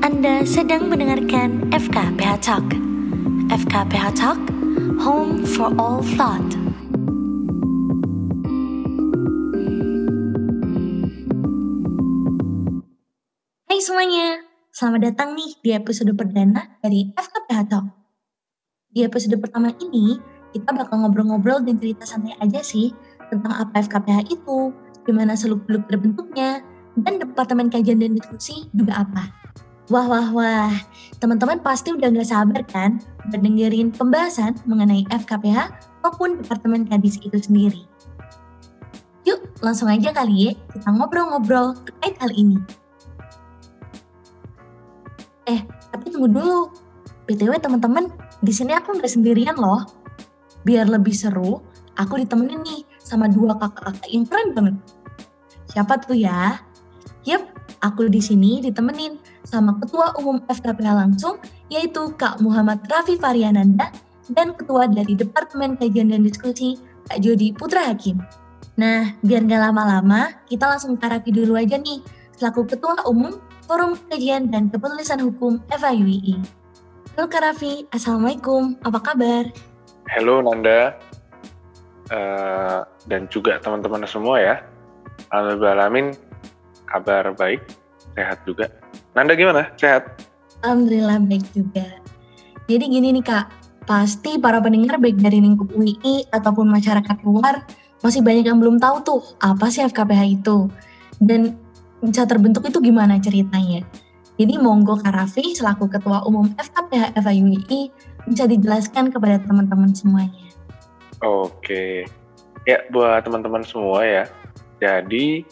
Anda sedang mendengarkan FKPH Talk. FKPH Talk, home for all thought. Hai semuanya, selamat datang nih di episode perdana dari FKPH Talk. Di episode pertama ini, kita bakal ngobrol-ngobrol dan cerita santai aja sih tentang apa FKPH itu, gimana seluk-beluk terbentuknya, dan Departemen Kajian dan Diskusi juga apa. Wah, wah, wah. Teman-teman pasti udah gak sabar kan mendengarin pembahasan mengenai FKPH maupun Departemen Kadis itu sendiri. Yuk, langsung aja kali ya kita ngobrol-ngobrol terkait hal ini. Eh, tapi tunggu dulu. BTW teman-teman, di sini aku nggak sendirian loh. Biar lebih seru, aku ditemenin nih sama dua kakak-kakak yang keren banget. Siapa tuh ya? Yep, aku di sini ditemenin sama Ketua Umum FKPH langsung, yaitu Kak Muhammad Rafi Variananda dan Ketua dari Departemen Kajian dan Diskusi, Kak Jody Putra Hakim. Nah, biar nggak lama-lama, kita langsung ke Rafi dulu aja nih, selaku Ketua Umum Forum Kajian dan Kepenulisan Hukum FIUI. Halo Kak Raffi, Assalamualaikum, apa kabar? Halo Nanda, uh, dan juga teman-teman semua ya. Alhamdulillah, kabar baik, sehat juga. Nanda gimana? Sehat? Alhamdulillah baik juga. Jadi gini nih kak, pasti para pendengar baik dari lingkup UI ataupun masyarakat luar masih banyak yang belum tahu tuh apa sih FKPH itu dan bisa terbentuk itu gimana ceritanya. Jadi monggo Kak Raffi selaku Ketua Umum FKPH FIUI bisa dijelaskan kepada teman-teman semuanya. Oke, ya buat teman-teman semua ya. Jadi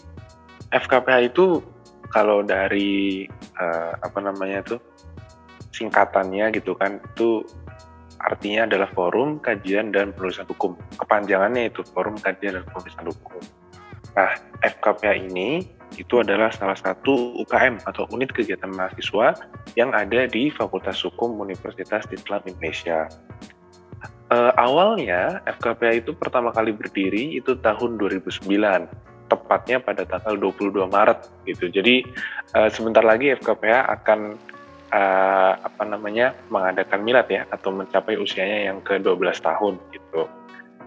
FKPH itu kalau dari uh, apa namanya tuh singkatannya gitu kan itu artinya adalah forum kajian dan penulisan hukum. Kepanjangannya itu forum kajian dan penulisan hukum. Nah FKPH ini itu adalah salah satu UKM atau unit kegiatan mahasiswa yang ada di Fakultas Hukum Universitas Islam Indonesia. Uh, awalnya FKPH itu pertama kali berdiri itu tahun 2009 tepatnya pada tanggal 22 Maret gitu. Jadi uh, sebentar lagi FKPH akan uh, apa namanya mengadakan milad ya atau mencapai usianya yang ke-12 tahun gitu.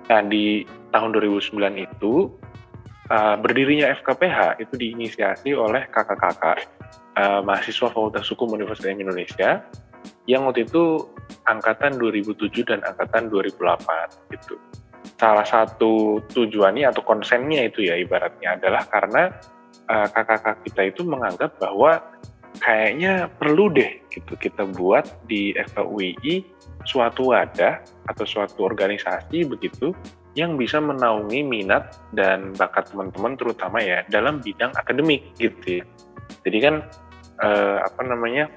Nah, di tahun 2009 itu uh, berdirinya FKPH itu diinisiasi oleh kakak-kakak uh, mahasiswa Fakultas Hukum Universitas Indonesia yang waktu itu angkatan 2007 dan angkatan 2008 gitu salah satu tujuannya atau konsennya itu ya ibaratnya adalah karena uh, kakak-kakak kita itu menganggap bahwa kayaknya perlu deh gitu kita buat di FKUI suatu wadah atau suatu organisasi begitu yang bisa menaungi minat dan bakat teman-teman terutama ya dalam bidang akademik gitu ya. Jadi kan eh, apa namanya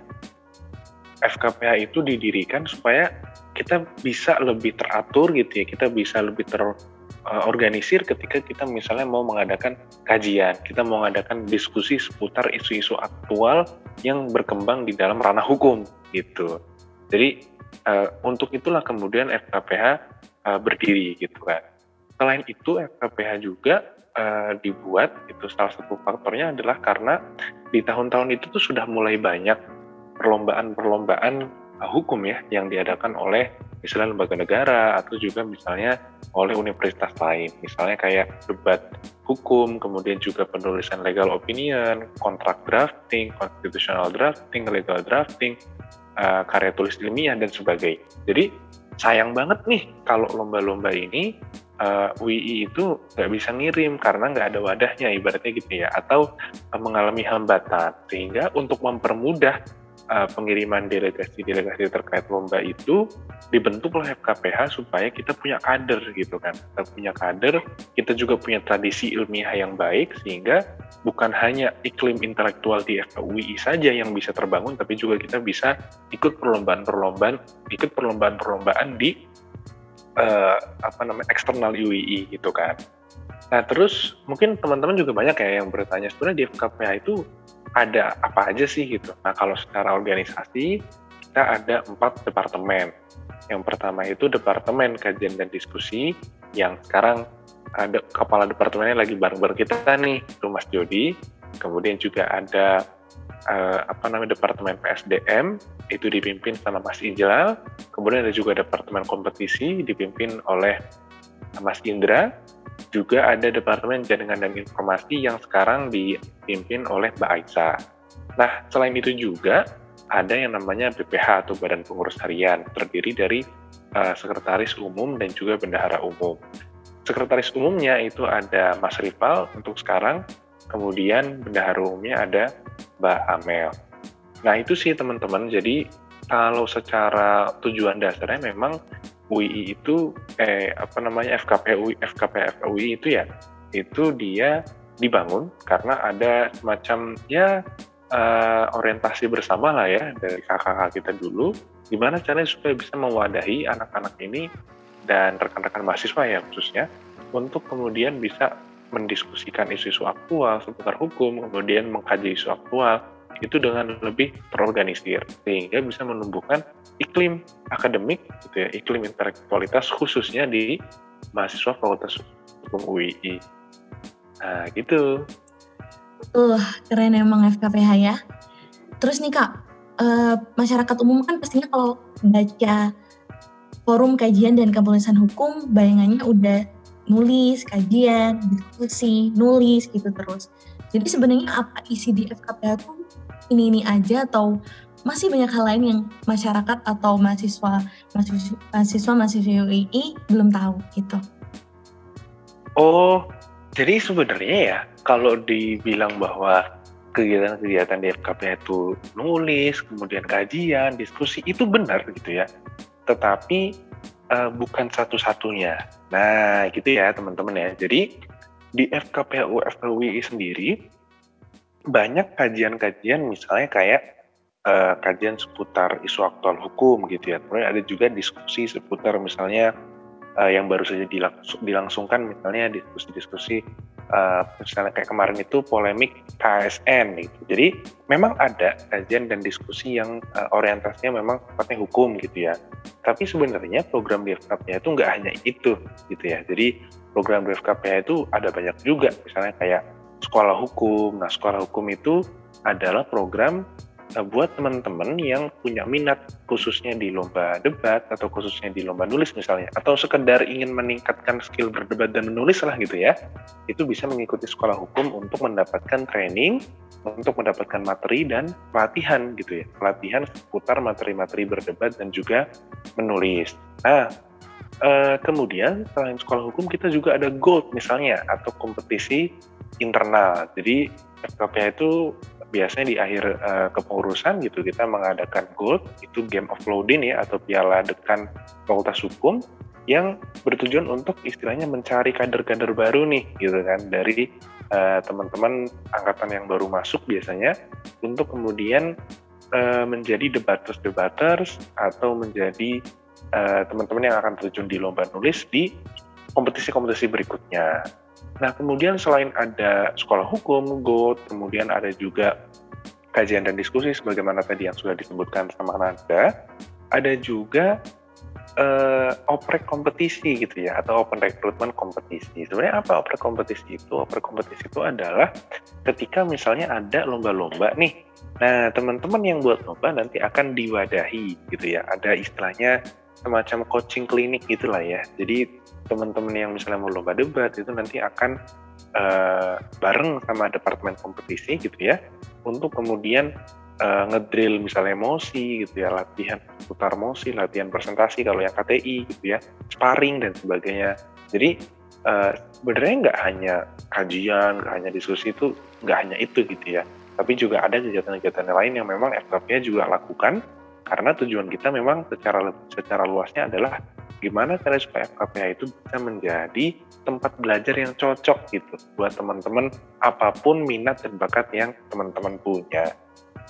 FKPH itu didirikan supaya kita bisa lebih teratur gitu ya, kita bisa lebih terorganisir uh, ketika kita misalnya mau mengadakan kajian, kita mau mengadakan diskusi seputar isu-isu aktual yang berkembang di dalam ranah hukum gitu. Jadi uh, untuk itulah kemudian FKPH uh, berdiri gitu kan. Selain itu FKPH juga dibuat itu salah satu faktornya adalah karena di tahun-tahun itu tuh sudah mulai banyak perlombaan-perlombaan hukum ya yang diadakan oleh misalnya lembaga negara atau juga misalnya oleh universitas lain. Misalnya kayak debat hukum kemudian juga penulisan legal opinion kontrak drafting constitutional drafting legal drafting uh, karya tulis ilmiah dan sebagainya. Jadi sayang banget nih kalau lomba-lomba ini uh, eh, WI itu nggak bisa ngirim karena nggak ada wadahnya ibaratnya gitu ya atau uh, mengalami hambatan. Sehingga untuk mempermudah uh, pengiriman delegasi-delegasi terkait lomba itu dibentuk oleh FKPH supaya kita punya kader gitu kan. Kita punya kader, kita juga punya tradisi ilmiah yang baik sehingga bukan hanya iklim intelektual di FKUI saja yang bisa terbangun tapi juga kita bisa ikut perlombaan-perlombaan, ikut perlombaan-perlombaan di uh, apa namanya eksternal UII gitu kan. Nah terus mungkin teman-teman juga banyak ya yang bertanya sebenarnya di FKPH itu ada apa aja sih gitu. Nah kalau secara organisasi kita ada empat departemen. Yang pertama itu departemen kajian dan diskusi yang sekarang ada kepala departemennya lagi bareng-bareng kita nih, itu Mas Jody. Kemudian juga ada uh, apa namanya Departemen PSDM itu dipimpin sama Mas Ijlal, kemudian ada juga Departemen Kompetisi dipimpin oleh Mas Indra, juga ada Departemen Jaringan dan Informasi yang sekarang dipimpin oleh Mbak Aisyah. Nah, selain itu juga ada yang namanya BPH atau Badan Pengurus Harian, terdiri dari uh, Sekretaris Umum dan juga Bendahara Umum. Sekretaris Umumnya itu ada Mas Rival untuk sekarang, kemudian Bendahara Umumnya ada Mbak Amel. Nah itu sih teman-teman, jadi kalau secara tujuan dasarnya memang UI itu eh apa namanya FKPUI FKPFUI itu ya itu dia dibangun karena ada semacam ya uh, orientasi bersama lah ya dari kakak-kakak kita dulu gimana caranya supaya bisa mewadahi anak-anak ini dan rekan-rekan mahasiswa ya khususnya untuk kemudian bisa mendiskusikan isu-isu aktual seputar hukum kemudian mengkaji isu aktual itu dengan lebih terorganisir sehingga bisa menumbuhkan iklim akademik gitu ya iklim intelektualitas khususnya di mahasiswa Fakultas Hukum UII nah gitu. Uh keren emang FKPH ya. Terus nih kak uh, masyarakat umum kan pastinya kalau baca forum kajian dan kepolisian hukum bayangannya udah nulis kajian diskusi nulis gitu terus jadi sebenarnya apa isi di FKPH itu ini ini aja atau masih banyak hal lain yang masyarakat atau mahasiswa mahasiswa mahasiswa mahasiswa UI belum tahu gitu. Oh, jadi sebenarnya ya kalau dibilang bahwa kegiatan-kegiatan di FKP itu nulis, kemudian kajian, diskusi itu benar gitu ya. Tetapi uh, bukan satu-satunya. Nah, gitu ya teman-teman ya. Jadi di FKPU FKUI sendiri banyak kajian-kajian misalnya kayak uh, kajian seputar isu aktual hukum gitu ya. Kemudian ada juga diskusi seputar misalnya uh, yang baru saja dilangsung, dilangsungkan misalnya diskusi-diskusi uh, misalnya kayak kemarin itu polemik KSN gitu. Jadi memang ada kajian dan diskusi yang uh, orientasinya memang sifatnya hukum gitu ya. Tapi sebenarnya program di FKP itu nggak hanya itu gitu ya. Jadi program FKP itu ada banyak juga. Misalnya kayak sekolah hukum. Nah, sekolah hukum itu adalah program uh, buat teman-teman yang punya minat khususnya di lomba debat atau khususnya di lomba nulis misalnya atau sekedar ingin meningkatkan skill berdebat dan menulis lah gitu ya. Itu bisa mengikuti sekolah hukum untuk mendapatkan training untuk mendapatkan materi dan pelatihan gitu ya. Pelatihan seputar materi-materi berdebat dan juga menulis. Nah uh, kemudian selain sekolah hukum kita juga ada gold misalnya atau kompetisi internal. Jadi FKPH itu biasanya di akhir uh, kepengurusan gitu kita mengadakan gold itu game of loading ya atau piala dekan fakultas hukum yang bertujuan untuk istilahnya mencari kader-kader baru nih gitu kan dari uh, teman-teman angkatan yang baru masuk biasanya untuk kemudian uh, menjadi debaters-debaters atau menjadi teman-teman yang akan terjun di lomba nulis di kompetisi-kompetisi berikutnya. Nah, kemudian selain ada sekolah hukum, GOT, kemudian ada juga kajian dan diskusi sebagaimana tadi yang sudah disebutkan sama Nanda, ada juga uh, oprek kompetisi gitu ya, atau open recruitment kompetisi. Sebenarnya apa oprek kompetisi itu? Oprek kompetisi itu adalah ketika misalnya ada lomba-lomba nih, nah teman-teman yang buat lomba nanti akan diwadahi gitu ya, ada istilahnya semacam coaching klinik gitulah ya. Jadi teman-teman yang misalnya mau lomba debat itu nanti akan uh, bareng sama departemen kompetisi gitu ya untuk kemudian uh, ngedrill misalnya emosi gitu ya latihan putar emosi latihan presentasi kalau yang KTI gitu ya sparring dan sebagainya jadi uh, sebenarnya nggak hanya kajian nggak hanya diskusi itu nggak hanya itu gitu ya tapi juga ada kegiatan-kegiatan lain yang memang FKP juga lakukan karena tujuan kita memang secara secara luasnya adalah gimana cara supaya FKPH itu bisa menjadi tempat belajar yang cocok gitu buat teman-teman apa pun minat dan bakat yang teman-teman punya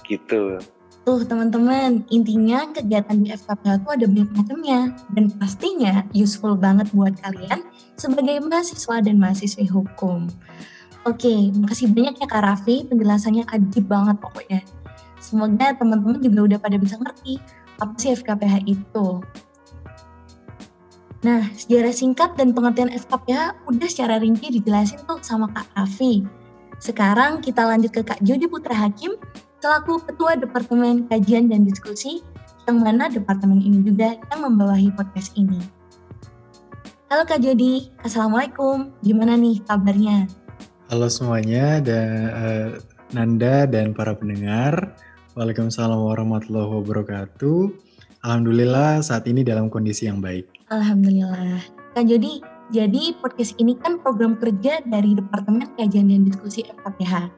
gitu. Tuh teman-teman, intinya kegiatan di FKPH itu ada banyak macamnya dan pastinya useful banget buat kalian sebagai mahasiswa dan mahasiswi hukum. Oke, makasih banyak ya Kak Raffi, penjelasannya adib banget pokoknya. Semoga teman-teman juga udah pada bisa ngerti apa sih FKPH itu. Nah, sejarah singkat dan pengertian FKPH udah secara rinci dijelasin tuh sama Kak Raffi. Sekarang kita lanjut ke Kak Jody Putra Hakim, selaku Ketua Departemen Kajian dan Diskusi, yang mana departemen ini juga yang membawahi podcast ini. Halo Kak Jody, Assalamualaikum. Gimana nih kabarnya? Halo semuanya, dan uh, Nanda dan para pendengar. Waalaikumsalam warahmatullahi wabarakatuh. Alhamdulillah saat ini dalam kondisi yang baik. Alhamdulillah. Kak Jody, jadi podcast ini kan program kerja dari Departemen Kajian dan Diskusi FKPH.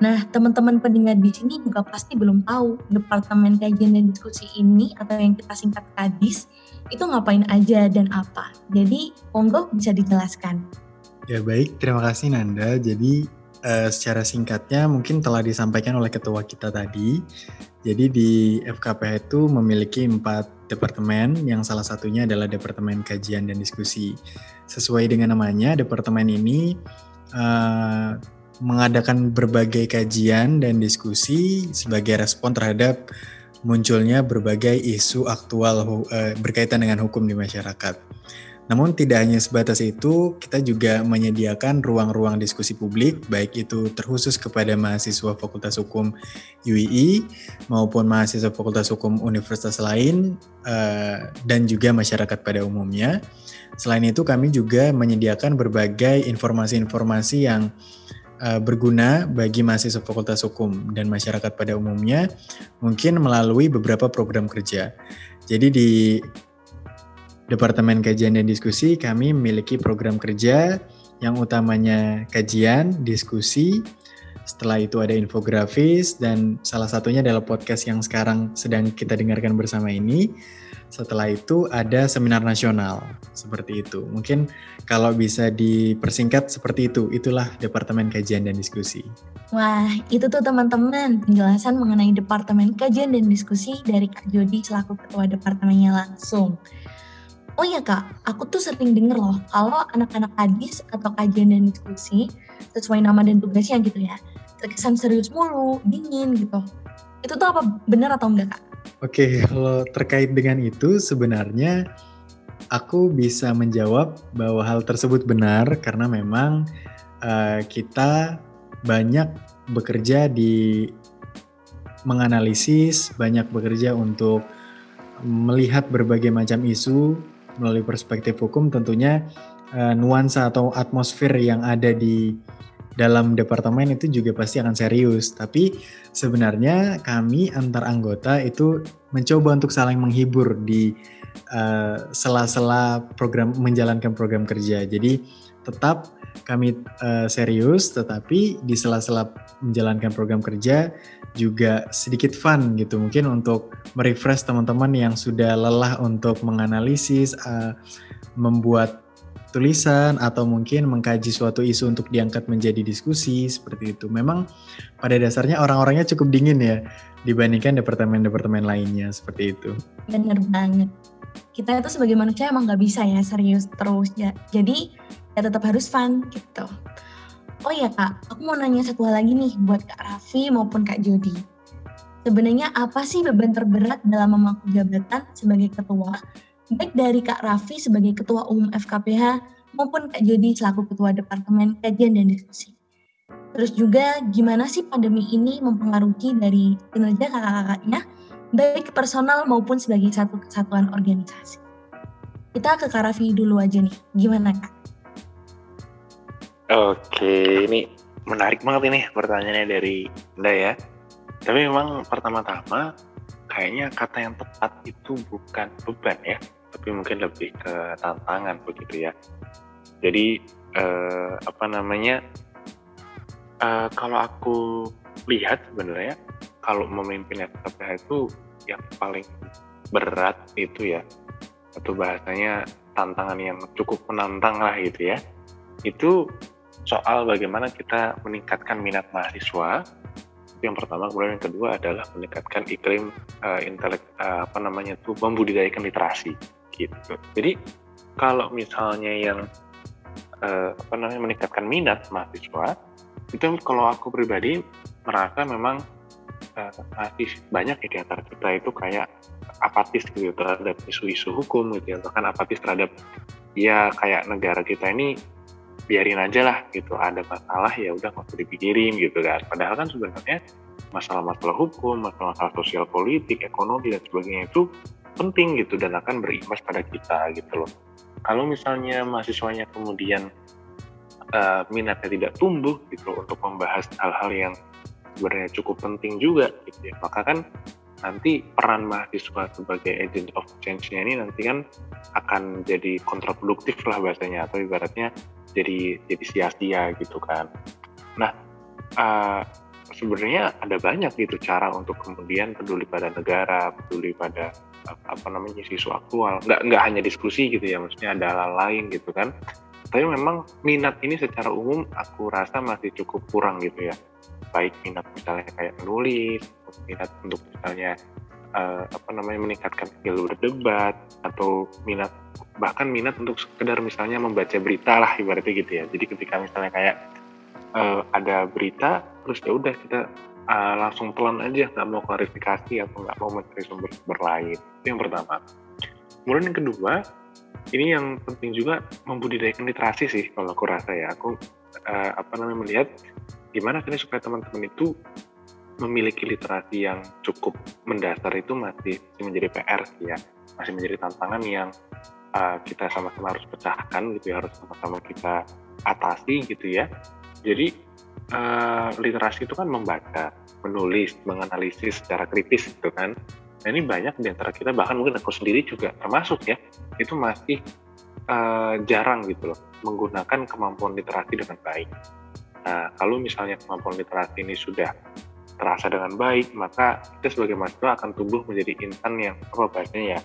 Nah, teman-teman pendengar di sini juga pasti belum tahu Departemen Kajian dan Diskusi ini atau yang kita singkat KADIS itu ngapain aja dan apa. Jadi, monggo bisa dijelaskan. Ya baik, terima kasih Nanda. Jadi uh, secara singkatnya mungkin telah disampaikan oleh ketua kita tadi. Jadi di FKPH itu memiliki empat departemen yang salah satunya adalah Departemen Kajian dan Diskusi. Sesuai dengan namanya, departemen ini uh, mengadakan berbagai kajian dan diskusi sebagai respon terhadap munculnya berbagai isu aktual uh, berkaitan dengan hukum di masyarakat. Namun tidak hanya sebatas itu, kita juga menyediakan ruang-ruang diskusi publik, baik itu terkhusus kepada mahasiswa Fakultas Hukum UII maupun mahasiswa Fakultas Hukum universitas lain uh, dan juga masyarakat pada umumnya. Selain itu, kami juga menyediakan berbagai informasi-informasi yang uh, berguna bagi mahasiswa Fakultas Hukum dan masyarakat pada umumnya, mungkin melalui beberapa program kerja. Jadi di Departemen Kajian dan Diskusi kami memiliki program kerja yang utamanya kajian, diskusi, setelah itu ada infografis dan salah satunya adalah podcast yang sekarang sedang kita dengarkan bersama ini. Setelah itu ada seminar nasional seperti itu. Mungkin kalau bisa dipersingkat seperti itu, itulah Departemen Kajian dan Diskusi. Wah, itu tuh teman-teman penjelasan mengenai Departemen Kajian dan Diskusi dari Kak Jody selaku Ketua Departemennya langsung. Oh iya kak, aku tuh sering denger loh kalau anak-anak kadis atau kajian dan diskusi sesuai nama dan tugasnya gitu ya, terkesan serius mulu, dingin gitu. Itu tuh apa benar atau enggak kak? Oke, kalau terkait dengan itu sebenarnya aku bisa menjawab bahwa hal tersebut benar karena memang uh, kita banyak bekerja di menganalisis, banyak bekerja untuk melihat berbagai macam isu melalui perspektif hukum tentunya uh, nuansa atau atmosfer yang ada di dalam departemen itu juga pasti akan serius. Tapi sebenarnya kami antar anggota itu mencoba untuk saling menghibur di eh, sela-sela uh, program menjalankan program kerja. Jadi tetap kami uh, serius, tetapi di sela-sela menjalankan program kerja juga sedikit fun gitu mungkin untuk merefresh teman-teman yang sudah lelah untuk menganalisis uh, membuat tulisan atau mungkin mengkaji suatu isu untuk diangkat menjadi diskusi seperti itu. Memang pada dasarnya orang-orangnya cukup dingin ya dibandingkan departemen-departemen lainnya seperti itu. Bener banget. Kita itu sebagai manusia emang nggak bisa ya serius terus ya. Jadi ya tetap harus fun gitu. Oh iya kak, aku mau nanya satu hal lagi nih buat kak Raffi maupun kak Jody. Sebenarnya apa sih beban terberat dalam memangku jabatan sebagai ketua? Baik dari Kak Raffi sebagai Ketua Umum FKPH maupun Kak Jody selaku Ketua Departemen Kajian dan Diskusi. Terus juga gimana sih pandemi ini mempengaruhi dari kinerja kakak-kakaknya baik personal maupun sebagai satu kesatuan organisasi. Kita ke Kak Raffi dulu aja nih, gimana Kak? Oke, ini menarik banget ini pertanyaannya dari Anda ya. Tapi memang pertama-tama kayaknya kata yang tepat itu bukan beban ya, tapi mungkin lebih ke tantangan begitu ya. Jadi eh, apa namanya? Eh, kalau aku lihat sebenarnya kalau memimpin FKPH itu yang paling berat itu ya, atau bahasanya tantangan yang cukup menantang lah gitu ya. Itu soal bagaimana kita meningkatkan minat mahasiswa. Yang pertama kemudian yang kedua adalah meningkatkan iklim uh, intelek uh, apa namanya tuh membudidayakan literasi gitu. Jadi kalau misalnya yang uh, apa namanya meningkatkan minat mahasiswa itu kalau aku pribadi merasa memang uh, masih banyak ya di antara kita itu kayak apatis gitu terhadap isu-isu hukum gitu ya bahkan apatis terhadap ya kayak negara kita ini biarin aja lah gitu ada masalah ya udah nggak usah dipikirin gitu kan padahal kan sebenarnya masalah-masalah hukum, masalah-masalah sosial politik, ekonomi dan sebagainya itu penting gitu dan akan berimbas pada kita gitu loh. Kalau misalnya mahasiswanya kemudian uh, minatnya tidak tumbuh gitu loh, untuk membahas hal-hal yang sebenarnya cukup penting juga gitu ya, maka kan nanti peran mahasiswa sebagai agent of change-nya ini nanti kan akan jadi kontraproduktif lah bahasanya atau ibaratnya jadi jadi sia-sia gitu kan. Nah, uh, sebenarnya ada banyak gitu cara untuk kemudian peduli pada negara, peduli pada apa namanya isu aktual. Nggak nggak hanya diskusi gitu ya, maksudnya ada hal lain gitu kan. Tapi memang minat ini secara umum aku rasa masih cukup kurang gitu ya. Baik minat misalnya kayak menulis, minat untuk misalnya uh, apa namanya meningkatkan skill berdebat atau minat bahkan minat untuk sekedar misalnya membaca berita lah ibaratnya gitu ya. Jadi ketika misalnya kayak uh, ada berita terus ya udah kita uh, langsung pelan aja nggak mau klarifikasi atau nggak mau mencari sumber-sumber lain. Itu yang pertama. Kemudian yang kedua ini yang penting juga membudidayakan literasi sih kalau aku rasa ya. Aku uh, apa namanya melihat gimana sih supaya teman-teman itu memiliki literasi yang cukup mendasar itu masih menjadi PR sih ya masih menjadi tantangan yang uh, kita sama-sama harus pecahkan gitu ya harus sama-sama kita atasi gitu ya jadi uh, literasi itu kan membaca, menulis, menganalisis secara kritis gitu kan. Nah ini banyak di antara kita, bahkan mungkin aku sendiri juga termasuk ya, itu masih uh, jarang gitu loh, menggunakan kemampuan literasi dengan baik. Nah kalau misalnya kemampuan literasi ini sudah terasa dengan baik, maka kita sebagai mahasiswa akan tumbuh menjadi insan yang apa bahasanya ya,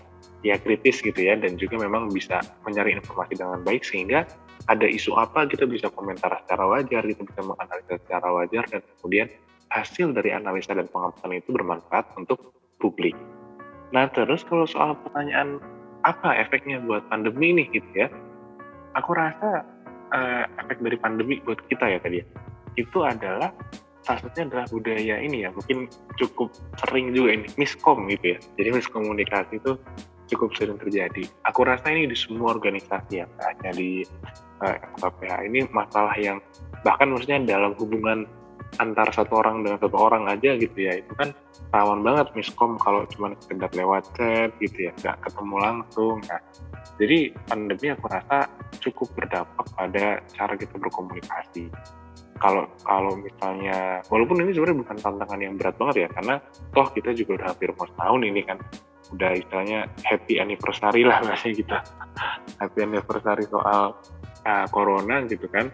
ya kritis gitu ya, dan juga memang bisa mencari informasi dengan baik sehingga ada isu apa kita bisa komentar secara wajar, kita bisa menganalisa secara wajar dan kemudian hasil dari analisa dan pengamatan itu bermanfaat untuk publik. Nah terus kalau soal pertanyaan apa efeknya buat pandemi ini gitu ya, aku rasa uh, efek dari pandemi buat kita ya tadi ya, itu adalah salah satunya adalah budaya ini ya mungkin cukup sering juga ini miskom gitu ya. Jadi miskomunikasi itu cukup sering terjadi. Aku rasa ini di semua organisasi ya, hanya di uh, ini masalah yang bahkan maksudnya dalam hubungan antar satu orang dengan satu orang aja gitu ya itu kan rawan banget miskom kalau cuma sekedar lewat chat gitu ya nggak ketemu langsung. Nah jadi pandemi aku rasa cukup berdampak pada cara kita berkomunikasi kalau kalau misalnya walaupun ini sebenarnya bukan tantangan yang berat banget ya karena toh kita juga udah hampir mau tahun ini kan udah istilahnya happy anniversary lah masih kita happy anniversary soal uh, corona gitu kan.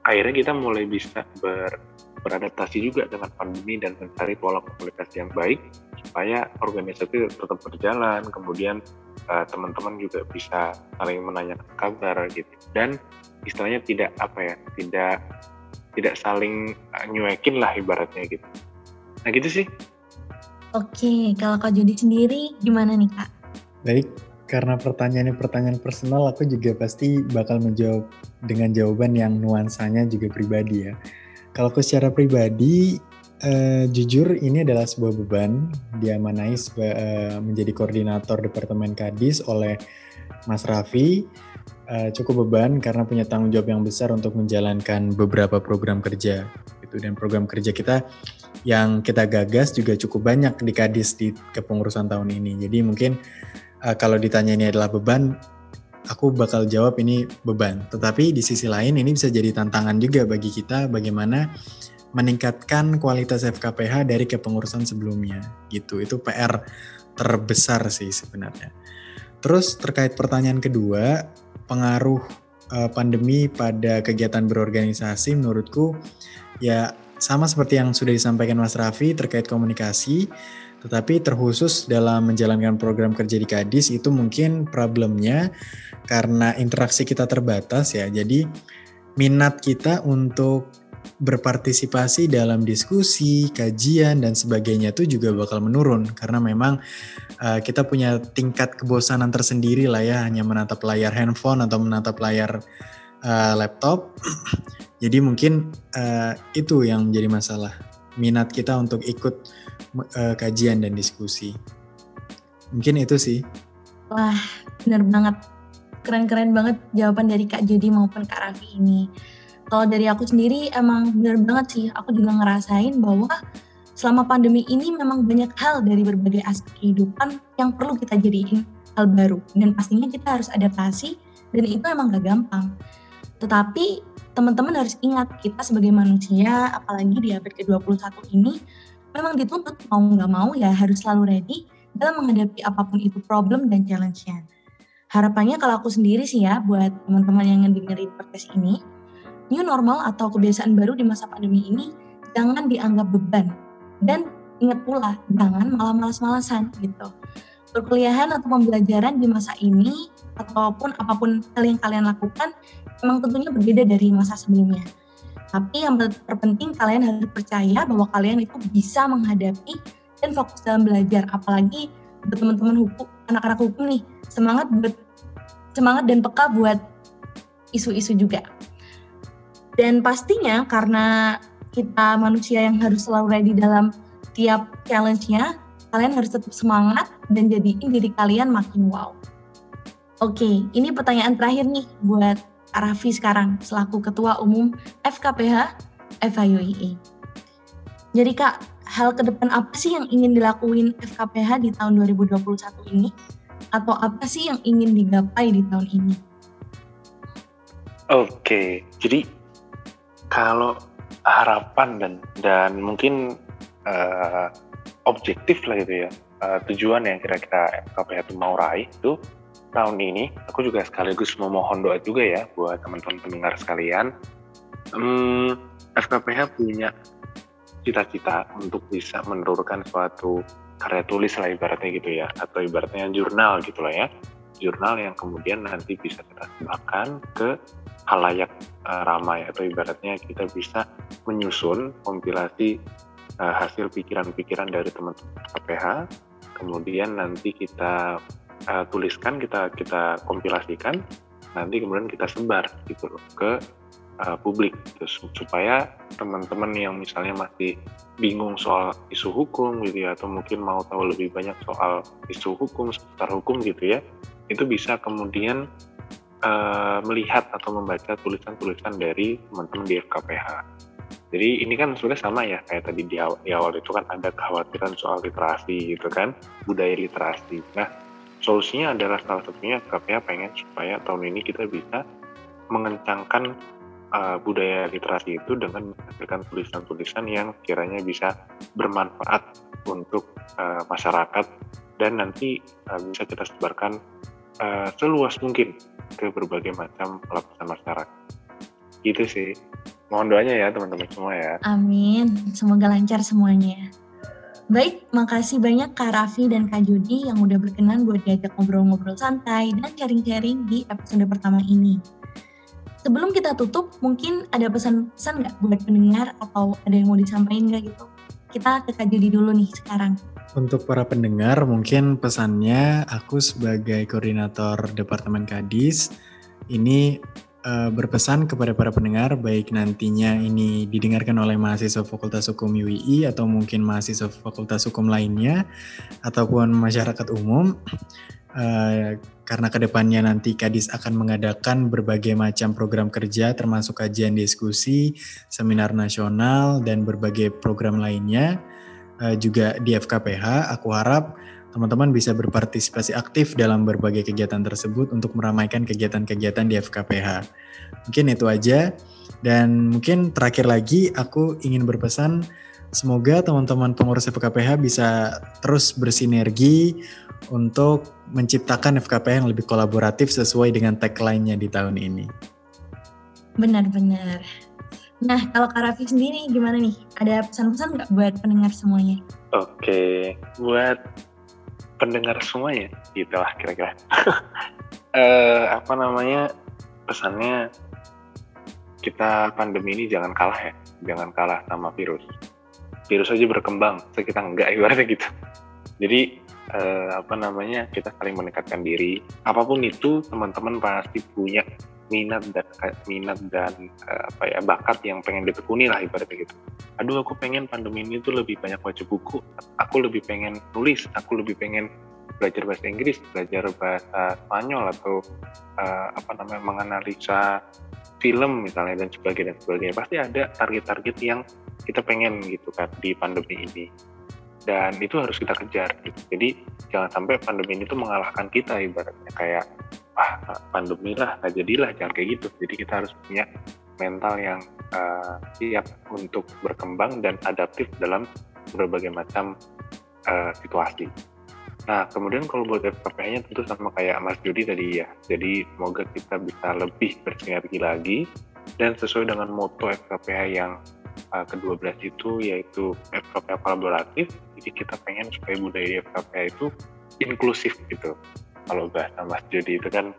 Akhirnya kita mulai bisa ber, beradaptasi juga dengan pandemi dan mencari pola komunikasi yang baik supaya organisasi tetap berjalan kemudian uh, teman-teman juga bisa saling menanyakan kabar gitu. Dan istilahnya tidak apa ya tidak tidak saling uh, nyuekin lah ibaratnya gitu nah gitu sih oke kalau kak Jody sendiri gimana nih kak baik karena pertanyaannya pertanyaan personal, aku juga pasti bakal menjawab dengan jawaban yang nuansanya juga pribadi ya. Kalau aku secara pribadi, uh, jujur ini adalah sebuah beban diamanai uh, menjadi koordinator Departemen Kadis oleh Mas Raffi. Uh, cukup beban karena punya tanggung jawab yang besar untuk menjalankan beberapa program kerja gitu dan program kerja kita yang kita gagas juga cukup banyak di Kadis di kepengurusan tahun ini. Jadi mungkin uh, kalau ditanya ini adalah beban, aku bakal jawab ini beban. Tetapi di sisi lain ini bisa jadi tantangan juga bagi kita bagaimana meningkatkan kualitas FKPH dari kepengurusan sebelumnya gitu. Itu PR terbesar sih sebenarnya. Terus terkait pertanyaan kedua, pengaruh uh, pandemi pada kegiatan berorganisasi menurutku ya sama seperti yang sudah disampaikan Mas Raffi terkait komunikasi tetapi terkhusus dalam menjalankan program kerja di Kadis itu mungkin problemnya karena interaksi kita terbatas ya. Jadi minat kita untuk berpartisipasi dalam diskusi, kajian dan sebagainya itu juga bakal menurun karena memang uh, kita punya tingkat kebosanan tersendiri lah ya hanya menatap layar handphone atau menatap layar uh, laptop. Jadi mungkin uh, itu yang menjadi masalah minat kita untuk ikut uh, kajian dan diskusi. Mungkin itu sih. Wah, benar banget. Keren-keren banget jawaban dari Kak Jody maupun Kak Raffi ini. Kalau dari aku sendiri emang benar banget sih, aku juga ngerasain bahwa selama pandemi ini memang banyak hal dari berbagai aspek kehidupan yang perlu kita jadiin hal baru dan pastinya kita harus adaptasi dan itu emang gak gampang. Tetapi teman-teman harus ingat kita sebagai manusia apalagi di abad ke-21 ini memang dituntut mau nggak mau ya harus selalu ready dalam menghadapi apa pun itu problem dan challenge-nya. Harapannya kalau aku sendiri sih ya buat teman-teman yang ngedengerin podcast ini, new normal atau kebiasaan baru di masa pandemi ini jangan dianggap beban dan ingat pula, jangan malah malas-malasan gitu. Perkuliahan atau pembelajaran di masa ini ataupun apa pun hal yang kalian lakukan memang tentunya berbeda dari masa sebelumnya. Tapi yang terpenting kalian harus percaya bahwa kalian itu bisa menghadapi dan fokus dalam belajar. Apalagi buat teman-teman hukum, anak-anak hukum nih, semangat buat semangat dan peka buat isu-isu juga. Dan pastinya karena kita manusia yang harus selalu ready dalam tiap challenge-nya, kalian harus tetap semangat dan jadiin diri kalian makin wow. Oke, ini pertanyaan terakhir nih buat Raffi sekarang selaku Ketua Umum FKPH FIUIE. Jadi Kak, hal ke depan apa sih yang ingin dilakuin FKPH di tahun 2021 ini? Atau apa sih yang ingin digapai di tahun ini? Oke, jadi kalau harapan dan dan mungkin uh, objektif lah gitu ya uh, tujuan yang kira-kira FKPH itu mau raih itu tahun ini aku juga sekaligus memohon doa juga ya buat teman-teman pendengar sekalian. Um, FKPH punya cita-cita untuk bisa menurunkan suatu karya tulis lah ibaratnya gitu ya atau ibaratnya jurnal gitu lah ya. Jurnal yang kemudian nanti bisa kita sembahkan ke halayak uh, ramai atau ibaratnya kita bisa menyusun kompilasi uh, hasil pikiran-pikiran dari teman-teman KPH kemudian nanti kita uh, tuliskan kita kita kompilasikan. Nanti kemudian kita sebar gitu loh ke uh, publik gitu, supaya teman-teman yang misalnya masih bingung soal isu hukum gitu ya atau mungkin mau tahu lebih banyak soal isu hukum seputar hukum gitu ya itu bisa kemudian uh, melihat atau membaca tulisan-tulisan dari teman-teman di FKPH. Jadi ini kan sebenarnya sama ya kayak tadi di awal, di awal itu kan ada kekhawatiran soal literasi gitu kan, budaya literasi. Nah solusinya adalah salah satunya FKPH pengen supaya tahun ini kita bisa mengencangkan uh, budaya literasi itu dengan menghasilkan tulisan-tulisan yang kiranya bisa bermanfaat untuk uh, masyarakat dan nanti uh, bisa kita sebarkan uh, seluas mungkin ke berbagai macam lapisan masyarakat. Gitu sih. Mohon doanya ya teman-teman semua ya. Amin. Semoga lancar semuanya. Baik, makasih banyak Kak Raffi dan Kak Judi yang udah berkenan buat diajak ngobrol-ngobrol santai dan sharing-sharing di episode pertama ini. Sebelum kita tutup, mungkin ada pesan-pesan nggak buat pendengar atau ada yang mau disampaikan nggak gitu? Kita ke Kak Judi dulu nih sekarang. Untuk para pendengar, mungkin pesannya aku sebagai koordinator Departemen Kadis ini uh, berpesan kepada para pendengar baik nantinya ini didengarkan oleh mahasiswa Fakultas Hukum UII atau mungkin mahasiswa Fakultas Hukum lainnya ataupun masyarakat umum uh, karena ke depannya nanti Kadis akan mengadakan berbagai macam program kerja termasuk kajian diskusi, seminar nasional dan berbagai program lainnya uh, juga di FKPH. Aku harap teman-teman bisa berpartisipasi aktif dalam berbagai kegiatan tersebut untuk meramaikan kegiatan-kegiatan di FKPH. Mungkin itu aja. Dan mungkin terakhir lagi aku ingin berpesan semoga teman-teman pengurus FKPH bisa terus bersinergi untuk menciptakan FKPH yang lebih kolaboratif sesuai dengan tagline-nya di tahun ini. Benar-benar. Nah, kalau Kak Raffi sendiri gimana nih? Ada pesan-pesan nggak buat pendengar semuanya? Oke, buat pendengar semuanya, gitu lah kira-kira. uh, apa namanya, pesannya kita pandemi ini jangan kalah ya, jangan kalah sama virus. Virus aja berkembang, kita enggak ibaratnya gitu. Jadi uh, apa namanya kita saling mendekatkan diri. Apa pun itu teman-teman pasti punya minat dan minat dan uh, apa ya bakat yang pengen ditekuni lah ibaratnya gitu. Aduh aku pengen pandemi ini tuh lebih banyak baca buku, aku lebih pengen nulis, aku lebih pengen belajar bahasa Inggris, belajar bahasa Spanyol atau uh, apa namanya menganalisa film misalnya dan sebagainya dan sebagainya. Pasti ada target-target yang kita pengen gitu kan di pandemi ini dan itu harus kita kejar gitu. jadi jangan sampai pandemi ini tuh mengalahkan kita ibaratnya kayak ah pandemi lah jadilah jangan kayak gitu jadi kita harus punya mental yang uh, siap untuk berkembang dan adaptif dalam berbagai macam uh, situasi. Nah, kemudian kalau buat FKPH-nya tentu sama kayak Mas Jody tadi ya. Jadi semoga kita bisa lebih bersinergi lagi dan sesuai dengan moto FKPH yang uh, ke-12 itu yaitu FKPH kolaboratif. Jadi kita pengen supaya budaya FKPH itu inklusif gitu. Kalau bahasa Mas Jody itu kan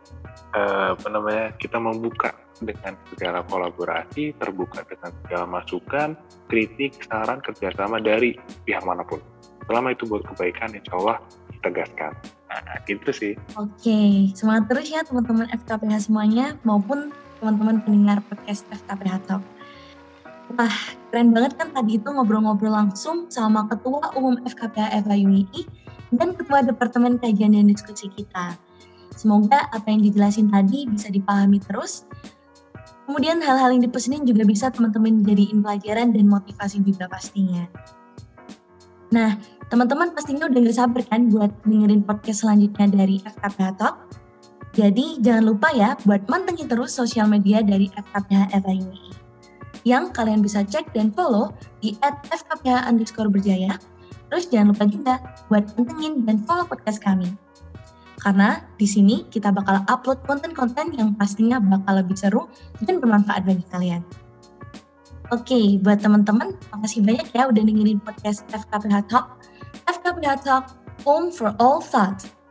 uh, apa namanya kita membuka dengan segala kolaborasi, terbuka dengan segala masukan, kritik, saran, kerjasama dari pihak mana pun. Selama itu buat kebaikan, insya Allah tegaskan. Nah, gitu sih. Oke, semangat terus ya teman-teman FKPH semuanya maupun teman-teman pendengar podcast FKPH Talk. Wah, keren banget kan tadi itu ngobrol-ngobrol langsung sama Ketua Umum FKPH FIUI dan Ketua Departemen Kajian dan Diskusi kita. Semoga apa yang dijelasin tadi bisa dipahami terus. Kemudian hal-hal yang dipesenin juga bisa teman-teman jadiin pelajaran dan motivasi juga pastinya. Nah, teman-teman pastinya udah gak sabar kan buat dengerin podcast selanjutnya dari FKPH Talk. Jadi jangan lupa ya buat mantengin terus sosial media dari FKPH FIUI yang kalian bisa cek dan follow di @fkph underscore berjaya. Terus jangan lupa juga buat mantengin dan follow podcast kami. Karena di sini kita bakal upload konten-konten yang pastinya bakal lebih seru dan bermanfaat bagi kalian. Oke, buat teman-teman, makasih banyak ya udah dengerin podcast FKPH Talk. FKPH Talk, Home for All Thoughts.